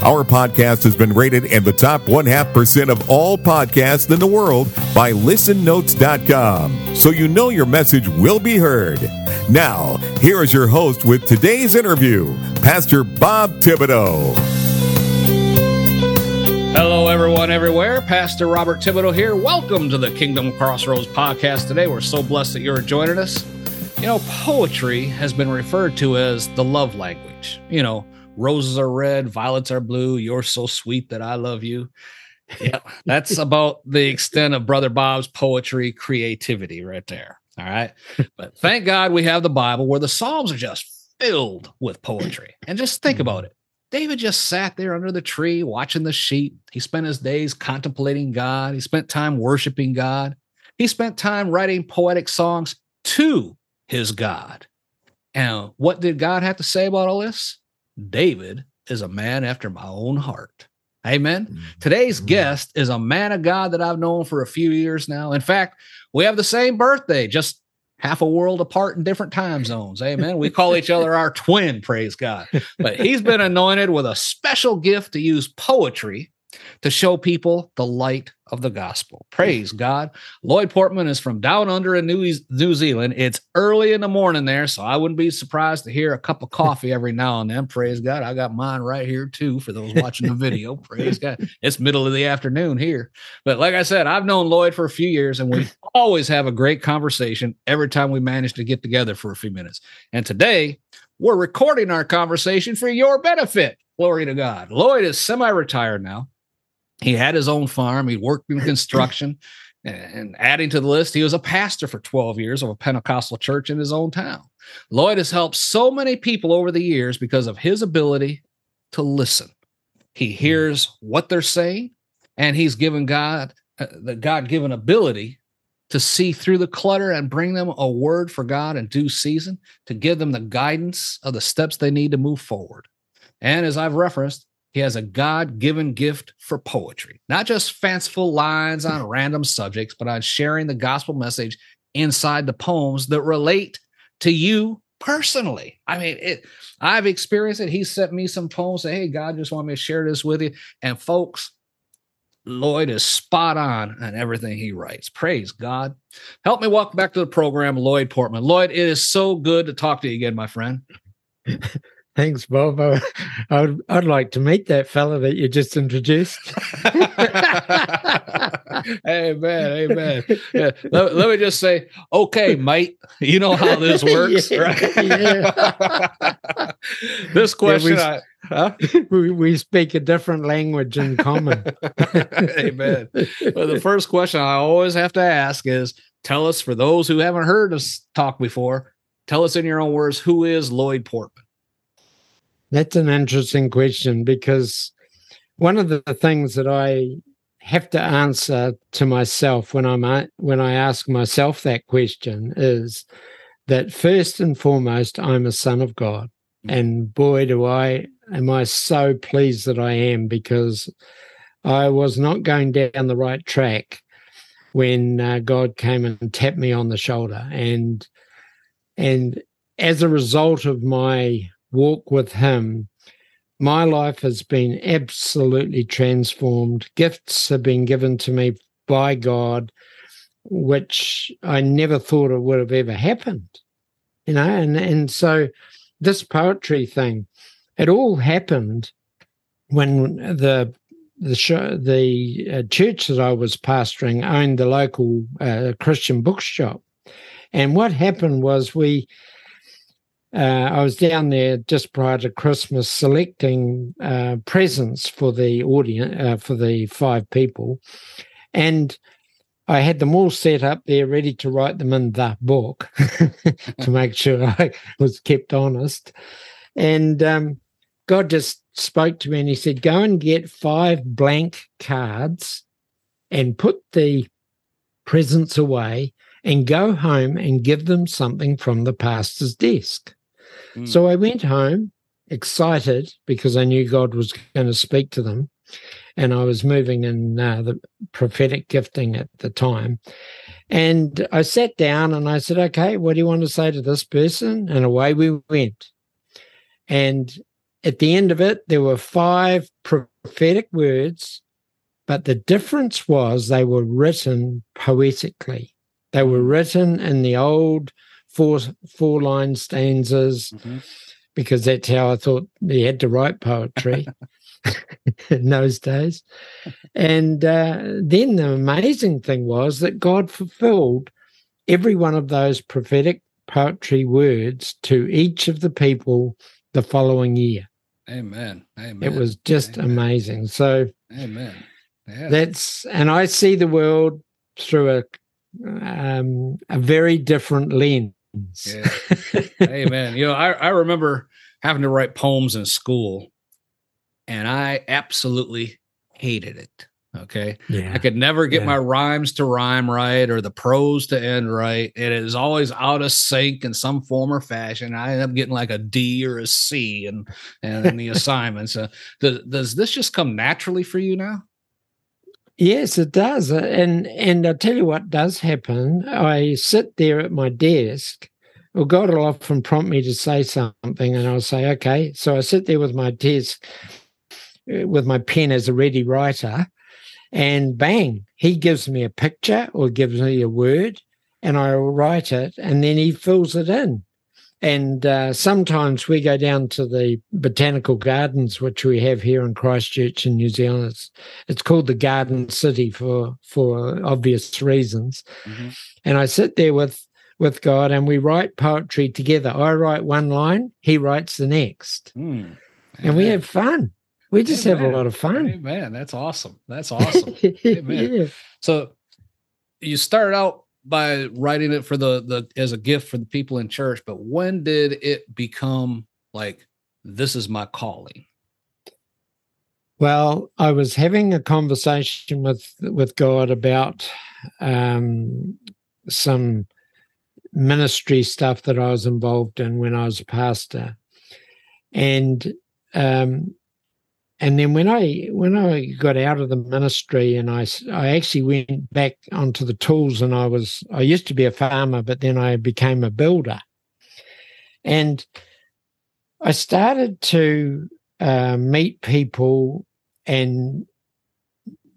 Our podcast has been rated in the top one half percent of all podcasts in the world by listennotes.com. So you know your message will be heard. Now, here is your host with today's interview, Pastor Bob Thibodeau. Hello, everyone, everywhere. Pastor Robert Thibodeau here. Welcome to the Kingdom Crossroads podcast today. We're so blessed that you're joining us. You know, poetry has been referred to as the love language. You know, roses are red, violets are blue. You're so sweet that I love you. Yeah, that's about the extent of Brother Bob's poetry creativity right there. All right. But thank God we have the Bible where the Psalms are just filled with poetry. And just think about it. David just sat there under the tree watching the sheep. He spent his days contemplating God. He spent time worshiping God. He spent time writing poetic songs to his God. And what did God have to say about all this? David is a man after my own heart. Amen. Mm-hmm. Today's guest is a man of God that I've known for a few years now. In fact, we have the same birthday, just half a world apart in different time zones. Amen. We call each other our twin, praise God. But he's been anointed with a special gift to use poetry to show people the light of the gospel. Praise God. Lloyd Portman is from down under in New, New Zealand. It's early in the morning there, so I wouldn't be surprised to hear a cup of coffee every now and then. Praise God. I got mine right here too for those watching the video. Praise God. It's middle of the afternoon here. But like I said, I've known Lloyd for a few years and we always have a great conversation every time we manage to get together for a few minutes. And today, we're recording our conversation for your benefit. Glory to God. Lloyd is semi retired now. He had his own farm. He worked in construction. and adding to the list, he was a pastor for 12 years of a Pentecostal church in his own town. Lloyd has helped so many people over the years because of his ability to listen. He hears what they're saying, and he's given God uh, the God given ability to see through the clutter and bring them a word for God in due season to give them the guidance of the steps they need to move forward. And as I've referenced, he has a God given gift for poetry, not just fanciful lines on random subjects, but on sharing the gospel message inside the poems that relate to you personally. I mean, it, I've experienced it. He sent me some poems, Hey, God just want me to share this with you. And folks, Lloyd is spot on on everything he writes. Praise God. Help me welcome back to the program, Lloyd Portman. Lloyd, it is so good to talk to you again, my friend. Thanks, Bob. I, I'd, I'd like to meet that fella that you just introduced. amen. Amen. Yeah. Let, let, me just say, okay, mate, you know how this works, yeah, right? this question, we, I, huh? we, we speak a different language in common. amen. Well, the first question I always have to ask is tell us, for those who haven't heard us talk before, tell us in your own words, who is Lloyd Portman? That's an interesting question because one of the things that I have to answer to myself when I'm when I ask myself that question is that first and foremost I'm a son of God, mm. and boy do I am I so pleased that I am because I was not going down the right track when uh, God came and tapped me on the shoulder and and as a result of my walk with Him, my life has been absolutely transformed. Gifts have been given to me by God, which I never thought it would have ever happened. You know, and, and so this poetry thing, it all happened when the the show, the uh, church that I was pastoring owned the local uh, Christian bookshop, and what happened was we uh, I was down there just prior to Christmas selecting uh, presents for the audience uh, for the five people, and I had them all set up there, ready to write them in the book to make sure I was kept honest. And um, God just spoke to me and He said, "Go and get five blank cards and put the presents away." and go home and give them something from the pastor's desk. Mm. So I went home excited because I knew God was going to speak to them. And I was moving in uh, the prophetic gifting at the time. And I sat down and I said, okay, what do you want to say to this person? And away we went. And at the end of it, there were five prophetic words, but the difference was they were written poetically. They were written in the old four four line stanzas mm-hmm. because that's how I thought they had to write poetry in those days. And uh, then the amazing thing was that God fulfilled every one of those prophetic poetry words to each of the people the following year. Amen. Amen. It was just Amen. amazing. So, Amen. Yeah. That's and I see the world through a um, a very different lens. Yeah. Amen. You know, I, I remember having to write poems in school, and I absolutely hated it. Okay. Yeah. I could never get yeah. my rhymes to rhyme right or the prose to end right. It is always out of sync in some form or fashion. I end up getting like a D or a C and and in the assignments. Uh, does, does this just come naturally for you now? Yes, it does. And and I'll tell you what does happen. I sit there at my desk. Well, God will often prompt me to say something, and I'll say, okay. So I sit there with my desk uh, with my pen as a ready writer and bang, he gives me a picture or gives me a word, and I write it, and then he fills it in. And uh, sometimes we go down to the botanical gardens, which we have here in Christchurch in New Zealand. It's, it's called the Garden City for for obvious reasons. Mm-hmm. And I sit there with with God, and we write poetry together. I write one line, he writes the next, mm. and we have fun we just Amen. have a lot of fun. Man, that's awesome. That's awesome. yeah. So you started out by writing it for the the as a gift for the people in church, but when did it become like this is my calling? Well, I was having a conversation with with God about um, some ministry stuff that I was involved in when I was a pastor, and um, and then when I when I got out of the ministry and I I actually went back onto the tools and I was I used to be a farmer but then I became a builder, and I started to uh, meet people and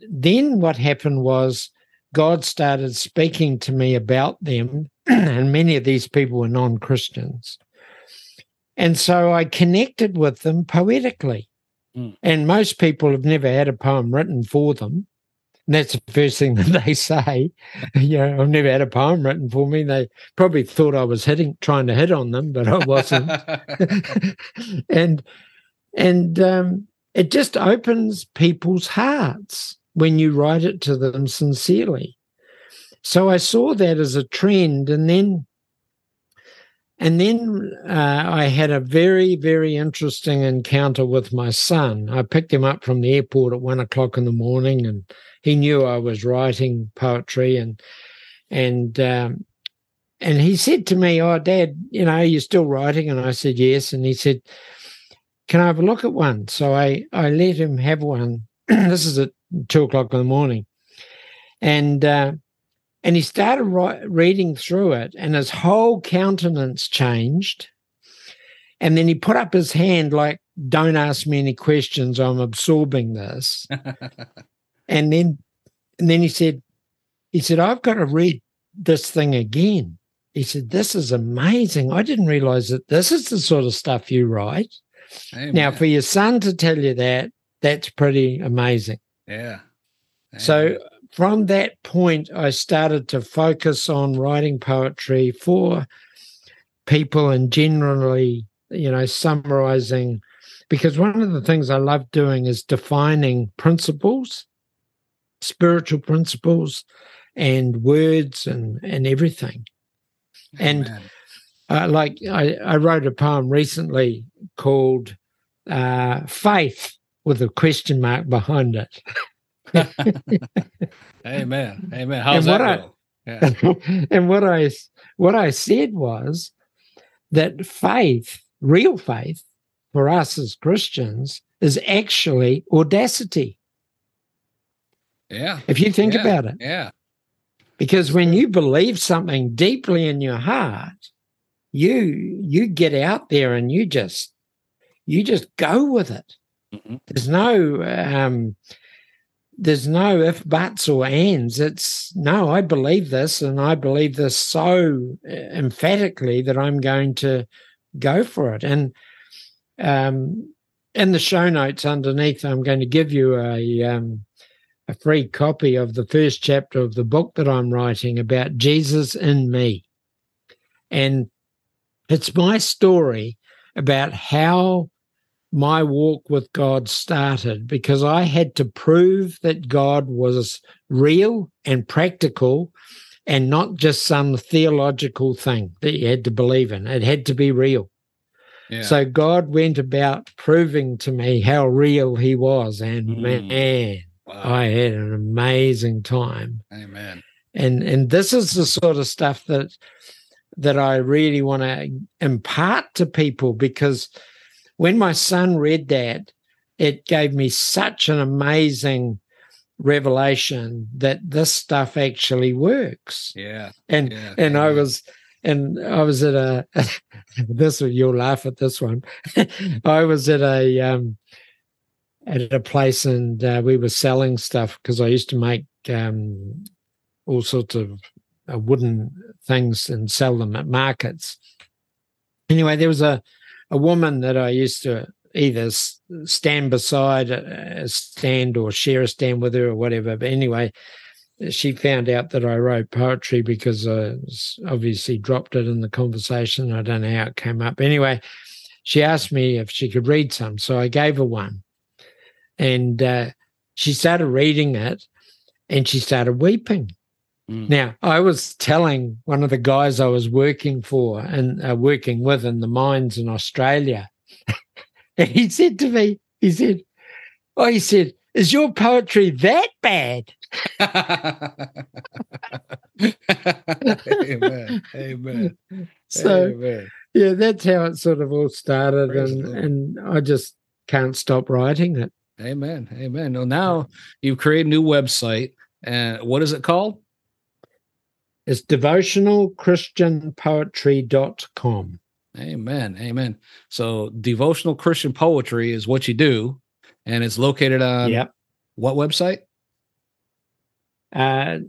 then what happened was God started speaking to me about them and many of these people were non-Christians, and so I connected with them poetically Mm. And most people have never had a poem written for them. And that's the first thing that they say. you know, I've never had a poem written for me. They probably thought I was hitting, trying to hit on them, but I wasn't. and and um, it just opens people's hearts when you write it to them sincerely. So I saw that as a trend, and then and then uh, I had a very, very interesting encounter with my son. I picked him up from the airport at one o'clock in the morning, and he knew I was writing poetry, and and um, and he said to me, "Oh, Dad, you know, you're still writing?" And I said, "Yes." And he said, "Can I have a look at one?" So I I let him have one. this is at two o'clock in the morning, and uh, and he started reading through it, and his whole countenance changed. And then he put up his hand, like, don't ask me any questions. I'm absorbing this. and then and then he said, he said, I've got to read this thing again. He said, This is amazing. I didn't realize that this is the sort of stuff you write. Amen. Now, for your son to tell you that, that's pretty amazing. Yeah. Amen. So from that point, I started to focus on writing poetry for people and generally, you know, summarizing. Because one of the things I love doing is defining principles, spiritual principles, and words and, and everything. And uh, like I, I wrote a poem recently called uh, Faith with a question mark behind it. Amen. Amen. How's that I, Yeah. and what I what I said was that faith, real faith, for us as Christians, is actually audacity. Yeah. If you think Yeah. about it, Yeah. because when you believe something deeply in your heart, you you get out there and you just you just go with it. Mhm. There's no um, there's no if buts or ands. It's no, I believe this, and I believe this so uh, emphatically that I'm going to go for it. And um, in the show notes underneath, I'm going to give you a um, a free copy of the first chapter of the book that I'm writing about Jesus in me, and it's my story about how my walk with God started because I had to prove that God was real and practical and not just some theological thing that you had to believe in. It had to be real. Yeah. So God went about proving to me how real he was. And Mm. man, wow. I had an amazing time. Amen. And and this is the sort of stuff that that I really want to impart to people because when my son read that, it gave me such an amazing revelation that this stuff actually works. Yeah. And Yeah. and I was and I was at a this you'll laugh at this one. I was at a um at a place and uh, we were selling stuff because I used to make um all sorts of uh, wooden things and sell them at markets. Anyway, there was a a woman that I used to either stand beside a, a stand or share a stand with her or whatever. But anyway, she found out that I wrote poetry because I obviously dropped it in the conversation. I don't know how it came up. Anyway, she asked me if she could read some, so I gave her one, and uh, she started reading it, and she started weeping. Mm. Now, I was telling one of the guys I was working for and uh, working with in the mines in Australia, and he said to me, he said, "Oh, he said, is your poetry that bad?" Amen. Amen. So Amen. yeah, that's how it sort of all started, Praise and and I just can't stop writing it. Amen. Amen. Well, now you've created a new website. And what is it called? It's devotionalchristianpoetry.com. Amen. Amen. So devotional Christian poetry is what you do. And it's located on yep. what website? Uh,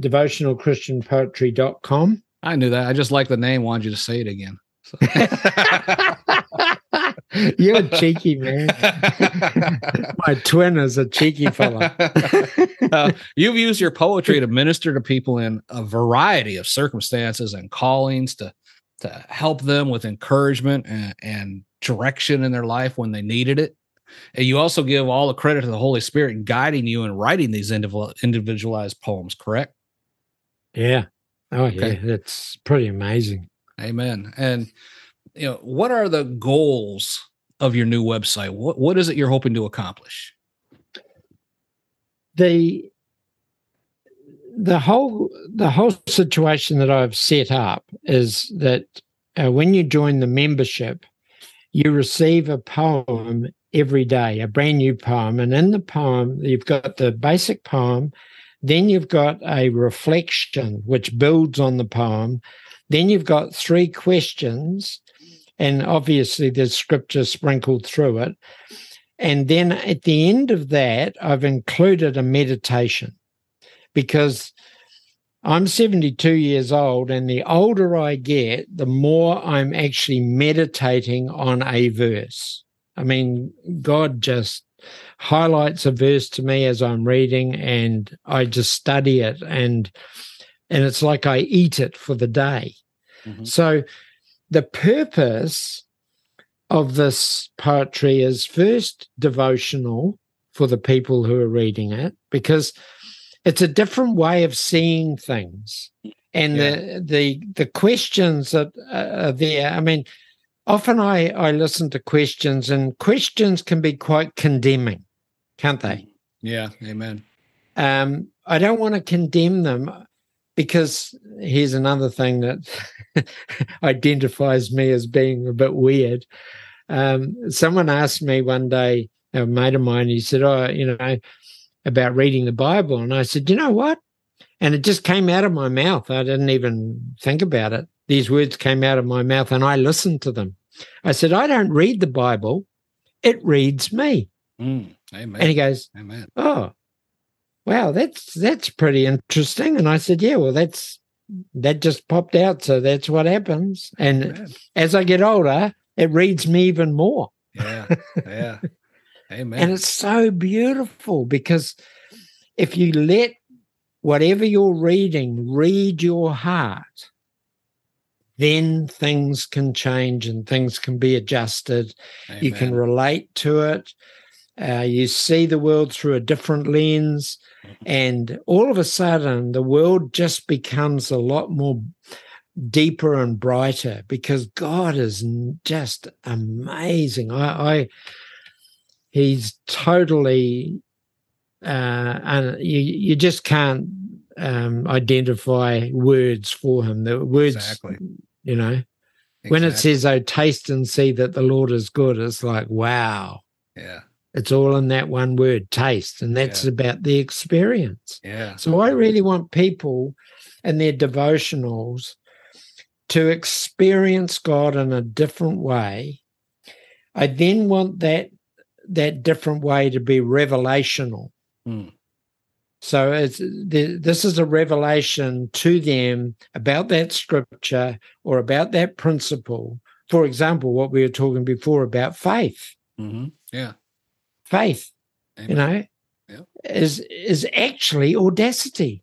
devotionalchristianpoetry.com. I knew that. I just like the name. Wanted you to say it again. So- You're a cheeky man. My twin is a cheeky fella. Uh, you've used your poetry to minister to people in a variety of circumstances and callings to to help them with encouragement and, and direction in their life when they needed it. And you also give all the credit to the Holy Spirit in guiding you in writing these individual, individualized poems, correct? yeah. Oh, yeah. Okay. It's pretty amazing. Amen. And you know, what are the goals of your new website? What what is it you're hoping to accomplish? the the whole the whole situation that I've set up is that uh, when you join the membership, you receive a poem every day, a brand new poem, and in the poem you've got the basic poem, then you've got a reflection which builds on the poem, then you've got three questions, and obviously there's scripture sprinkled through it. And then at the end of that, I've included a meditation because I'm 72 years old, and the older I get, the more I'm actually meditating on a verse. I mean, God just highlights a verse to me as I'm reading, and I just study it, and and it's like I eat it for the day. Mhm. So, the purpose of this poetry is first devotional for the people who are reading it because it's a different way of seeing things. And the the the questions that are there i mean often i i listen to questions and questions can be quite condemning can't they? Yeah, amen. um i don't want to condemn them because here's another thing that identifies me as being a bit weird. Um, someone asked me one day, a mate of mine, he said, Oh, you know, about reading the Bible. And I said, You know what? And it just came out of my mouth. I didn't even think about it. These words came out of my mouth and I listened to them. I said, I don't read the Bible, it reads me. Mm, amen. And he goes, Amen. Oh, wow, that's that's pretty interesting. And I said, Yeah, well, that's that just popped out. So that's what happens. And Amen. as I get older, it reads me even more. Yeah. Yeah. Amen. And it's so beautiful because if you let whatever you're reading read your heart, then things can change and things can be adjusted. You can relate to it. Uh, you see the world through a different lens. And all of a sudden, the world just becomes a lot more deeper and brighter because God is just amazing. I, I he's totally, uh, and you you just can't um, identify words for him. The words, Exactly. you know, when it says, "Oh, taste and see that the Lord is good," it's like, wow. Yeah. It's all in that one word, taste, and that's Yeah. about the experience. Yeah. So I really want people and their devotionals to experience God in a different way. I then want that that different way to be revelational. Hmm. So it's this is a revelation to them about that scripture or about that principle. For example, what we were talking before about faith. hmm Yeah. Faith Amen. you know Yeah. is is actually audacity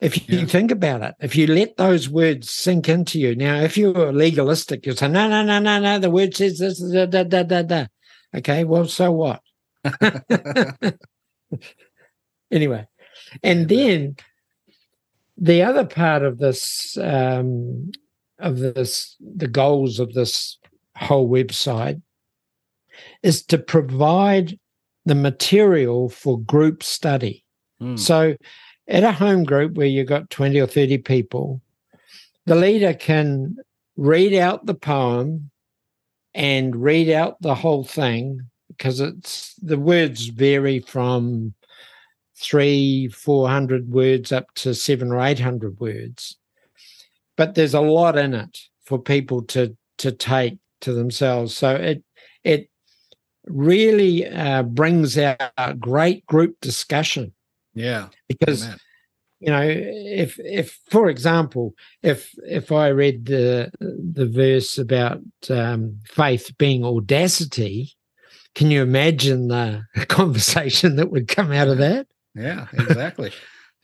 if you Yeah. think about it if you let those words sink into you now if you're legalistic you say no no no no no the word says this da, da, da, da, da. okay well so what anyway and then the other part of this um of this the goals of this whole website is to provide the material for group study. Hmm. So, at a home group where you've got 20 or 30 people, the leader can read out the poem and read out the whole thing because it's the words vary from three, 400 words up to seven or 800 words. But there's a lot in it for people to, to take to themselves. So, it, it, really uh, brings out a great group discussion Yeah. because Amen. you know if if for example if if i read the the verse about um, faith being audacity can you imagine the conversation that would come out of that Yeah, exactly.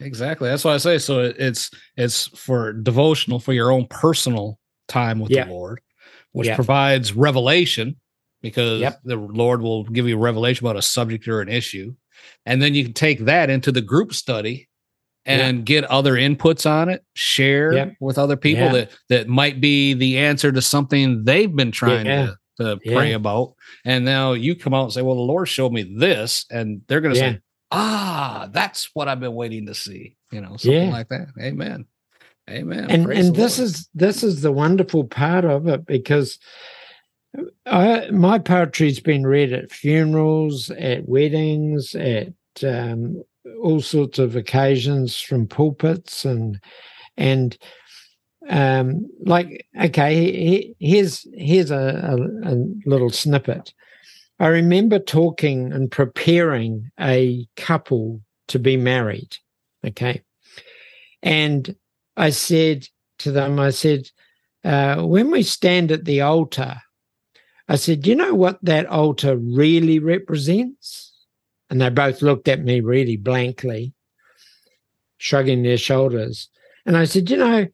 exactly. That's why I say so it's it's for devotional for your own personal time with Yeah. the Lord, which Yeah. provides revelation because Yep. the Lord will give you a revelation about a subject or an issue. And then you can take that into the group study and get other inputs on it, share Yep. with other people Yeah. that that might be the answer to something they've been trying Yeah. to, to pray about. And now you come out and say, Well, the Lord showed me this, and they're gonna Yeah. say, Ah, that's what I've been waiting to see. You know, something Yeah. like that. Amen. Amen. and Praise and this Lord. is this is the wonderful part of it because I, my poetry's been read at funerals, at weddings, at um, all sorts of occasions from pulpits and and um, like okay, he, here's here's a, a, a little snippet. I remember talking and preparing a couple to be married. Okay, and I said to them, I said, uh, when we stand at the altar, I said, you know what that altar really represents? And they both looked at me really blankly, shrugging their shoulders. And I said, you know,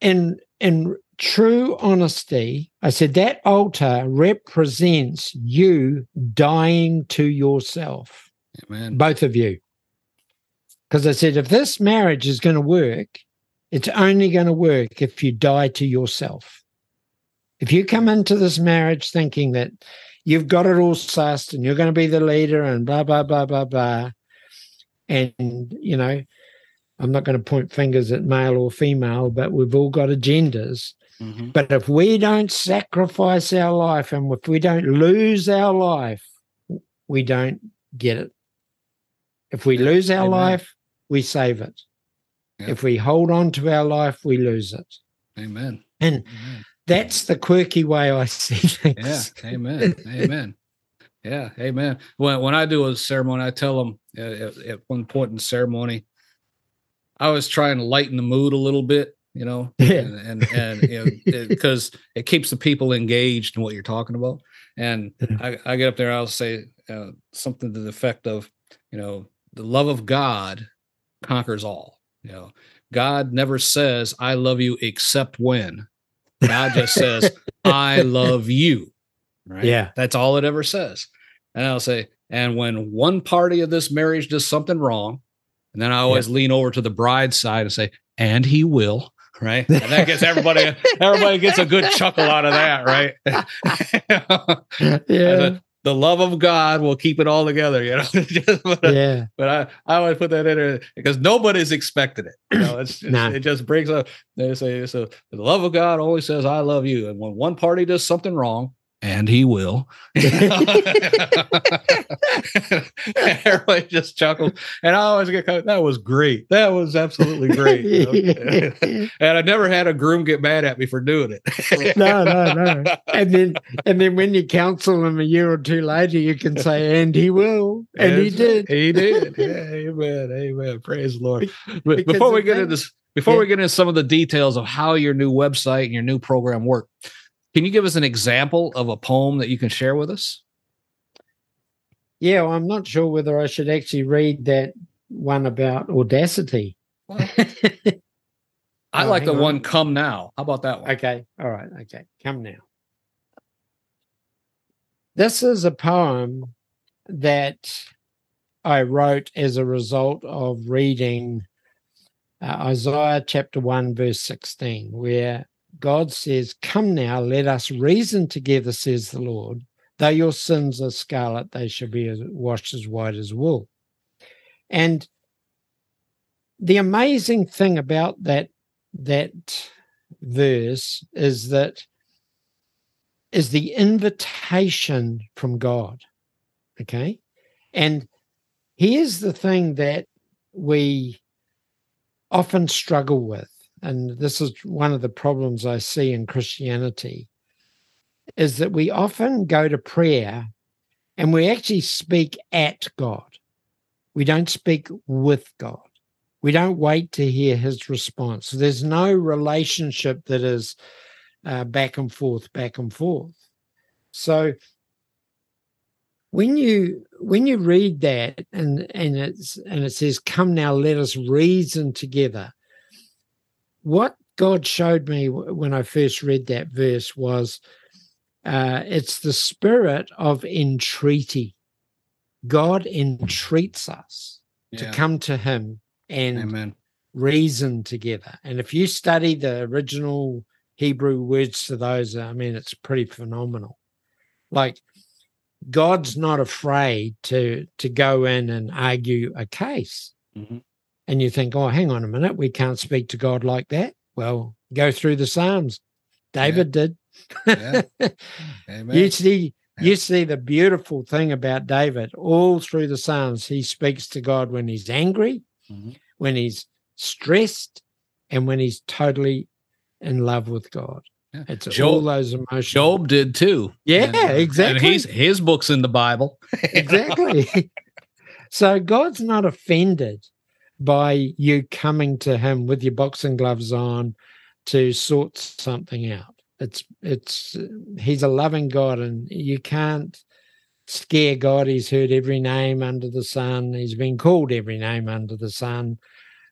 in in true honesty, I said that altar represents you dying to yourself Amen. both of you. Because I said, if this marriage is going to work, it's only going to work if you die to yourself. If you come into this marriage thinking that you've got it all sussed and you're going to be the leader and blah, blah, blah, blah, blah, and, you know, I'm not going to point fingers at male or female, but we've all got agendas. Mhm. But if we don't sacrifice our life and if we don't lose our life, we don't get it. If we lose our amen. life, we save it. If we hold on to our life, we lose it. Amen. And Amen. That's the quirky way I see things. Yeah. Amen. Amen. Yeah. Amen. When when I do a ceremony, I tell them at, at, at one point in the ceremony, I was trying to lighten the mood a little bit, you know, Yeah. and and, and you know, because it, keeps the people engaged in what you're talking about. And I, I get up there, I'll say uh, something to the effect of, you know, the love of God conquers all. You know, God never says, I love you except when. God just says, I love you. Right. Yeah. That's all it ever says. And I'll say, and when one party of this marriage does something wrong, and then I always lean over to the bride's side and say, and he will. Right. And that gets everybody, everybody gets a good chuckle out of that. Right. yeah. the love of God will keep it all together, you know. But, Yeah. but I, I always put that in there because nobody's expected it. You know, it's, No. it just breaks up. They say so. The love of God always says, "I love you," and when one party does something wrong, and He will, everybody just chuckles, and I always get kind that was great. That was absolutely great. you know? and I never had a groom get mad at me for doing it. no, no, no. And then and then when you counsel him a year or two later, you can say, and he will. And he did. He did. Yeah, amen. Amen. Praise the Lord. But because before we get into this, before Yeah. we get into some of the details of how your new website and your new program work, can you give us an example of a poem that you can share with us? Yeah, well, I'm not sure whether I should actually read that one about audacity. I Oh, like the on. one "Come Now." How about that one? Okay. All right. Okay. Come now. This is a poem that I wrote as a result of reading uh, Isaiah chapter 1, verse 16, where God says, Come now, let us reason together, says the Lord. Though your sins are scarlet, they shall be washed as white as wool. And the amazing thing about that that verse is that is the invitation from God. Okay. And here's the thing that we often struggle with, and this is one of the problems I see in Christianity, is that we often go to prayer and we actually speak at God. We don't speak with God. We don't wait to hear his response. There's no relationship that is uh, back and forth, back and forth. So when you when you read that and and it's and it says, "Come now, let us reason together." What God showed me when I first read that verse was uh, it's the spirit of entreaty. God entreats us to come to Him and Amen. reason together. And if you study the original Hebrew words to those, I mean, it's pretty phenomenal. Like God's not afraid to to go in and argue a case. Mhm. And you think, oh, hang on a minute, we can't speak to God like that. Well, go through the Psalms. David did. Yeah. Amen. You see, Yeah. you see the beautiful thing about David all through the Psalms. He speaks to God when he's angry, Mhm. when he's stressed, and when he's totally in love with God. Yeah. It's all Job- those emotions. Job did too. Yeah, And, And exactly. he's his book's in the Bible. exactly. so God's not offended by you coming to Him with your boxing gloves on to sort something out. It's it's He's a loving God, and you can't scare God. He's heard every name under the sun. He's been called every name under the sun,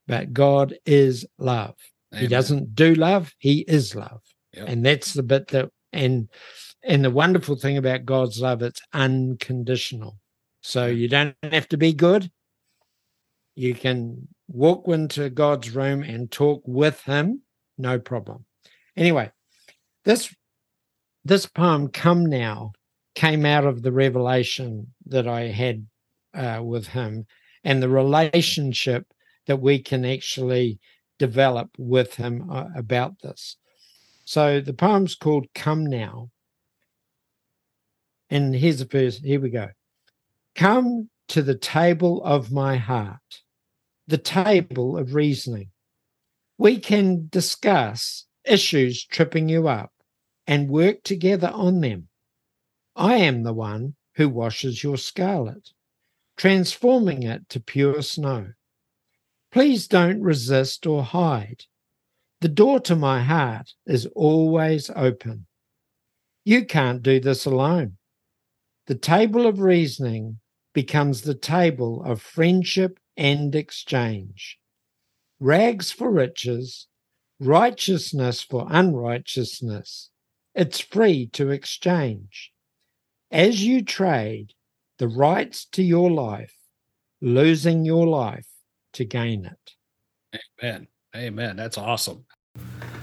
but God is love. He doesn't do love. He is love, Yep. and that's the bit that and and the wonderful thing about God's love, it's unconditional. So you don't have to be good. You can walk into God's room and talk with Him, no problem. Anyway, this this poem, "Come Now," came out of the revelation that I had uh, with Him and the relationship that we can actually develop with him uh, about this. So the poem's called Come Now. And here's the verse. Here we go. Come to the table of my heart, the table of reasoning. We can discuss issues tripping you up and work together on them. I am the one who washes your scarlet, transforming it to pure snow. Please don't resist or hide. The door to my heart is always open. You can't do this alone. The table of reasoning becomes the table of friendship and exchange. Rags for riches, righteousness for unrighteousness. It's free to exchange. As you trade the rights to your life, losing your life to gain it. Amen. Amen. That's awesome.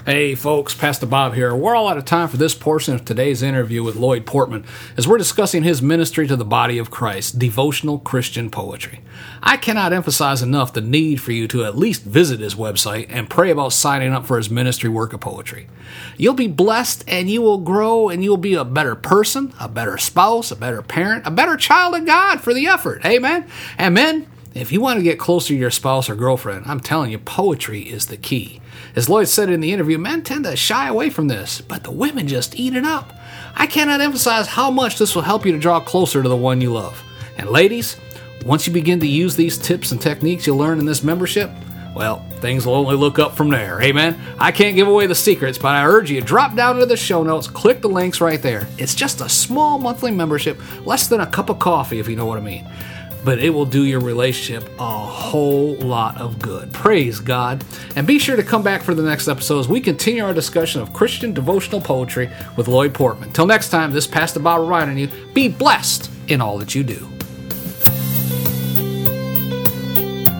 Hey, folks, Pastor Bob here. We're all out of time for this portion of today's interview with Lloyd Portman as we're discussing his ministry to the body of Christ, devotional Christian poetry. I cannot emphasize enough the need for you to at least visit his website and pray about signing up for his ministry work of poetry. You'll be blessed and you will grow and you'll be a better person, a better spouse, a better parent, a better child of God for the effort. Amen. Amen. if you want to get closer to your spouse or girlfriend, I'm telling you, poetry is the key. As Lloyd said in the interview, men tend to shy away from this, but the women just eat it up. I cannot emphasize how much this will help you to draw closer to the one you love. And ladies, once you begin to use these tips and techniques you'll learn in this membership, well, things will only look up from there. Amen. I can't give away the secrets, but I urge you to drop down into the show notes, click the links right there. It's just a small monthly membership, less than a cup of coffee, if you know what I mean but it will do your relationship a whole lot of good. Praise God. And be sure to come back for the next episode as we continue our discussion of Christian devotional poetry with Lloyd Portman. Till next time, this Pastor Bob reminding you be blessed in all that you do.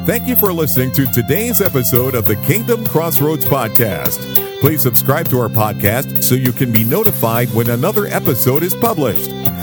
Thank you for listening to today's episode of the Kingdom Crossroads Podcast. Please subscribe to our podcast so you can be notified when another episode is published.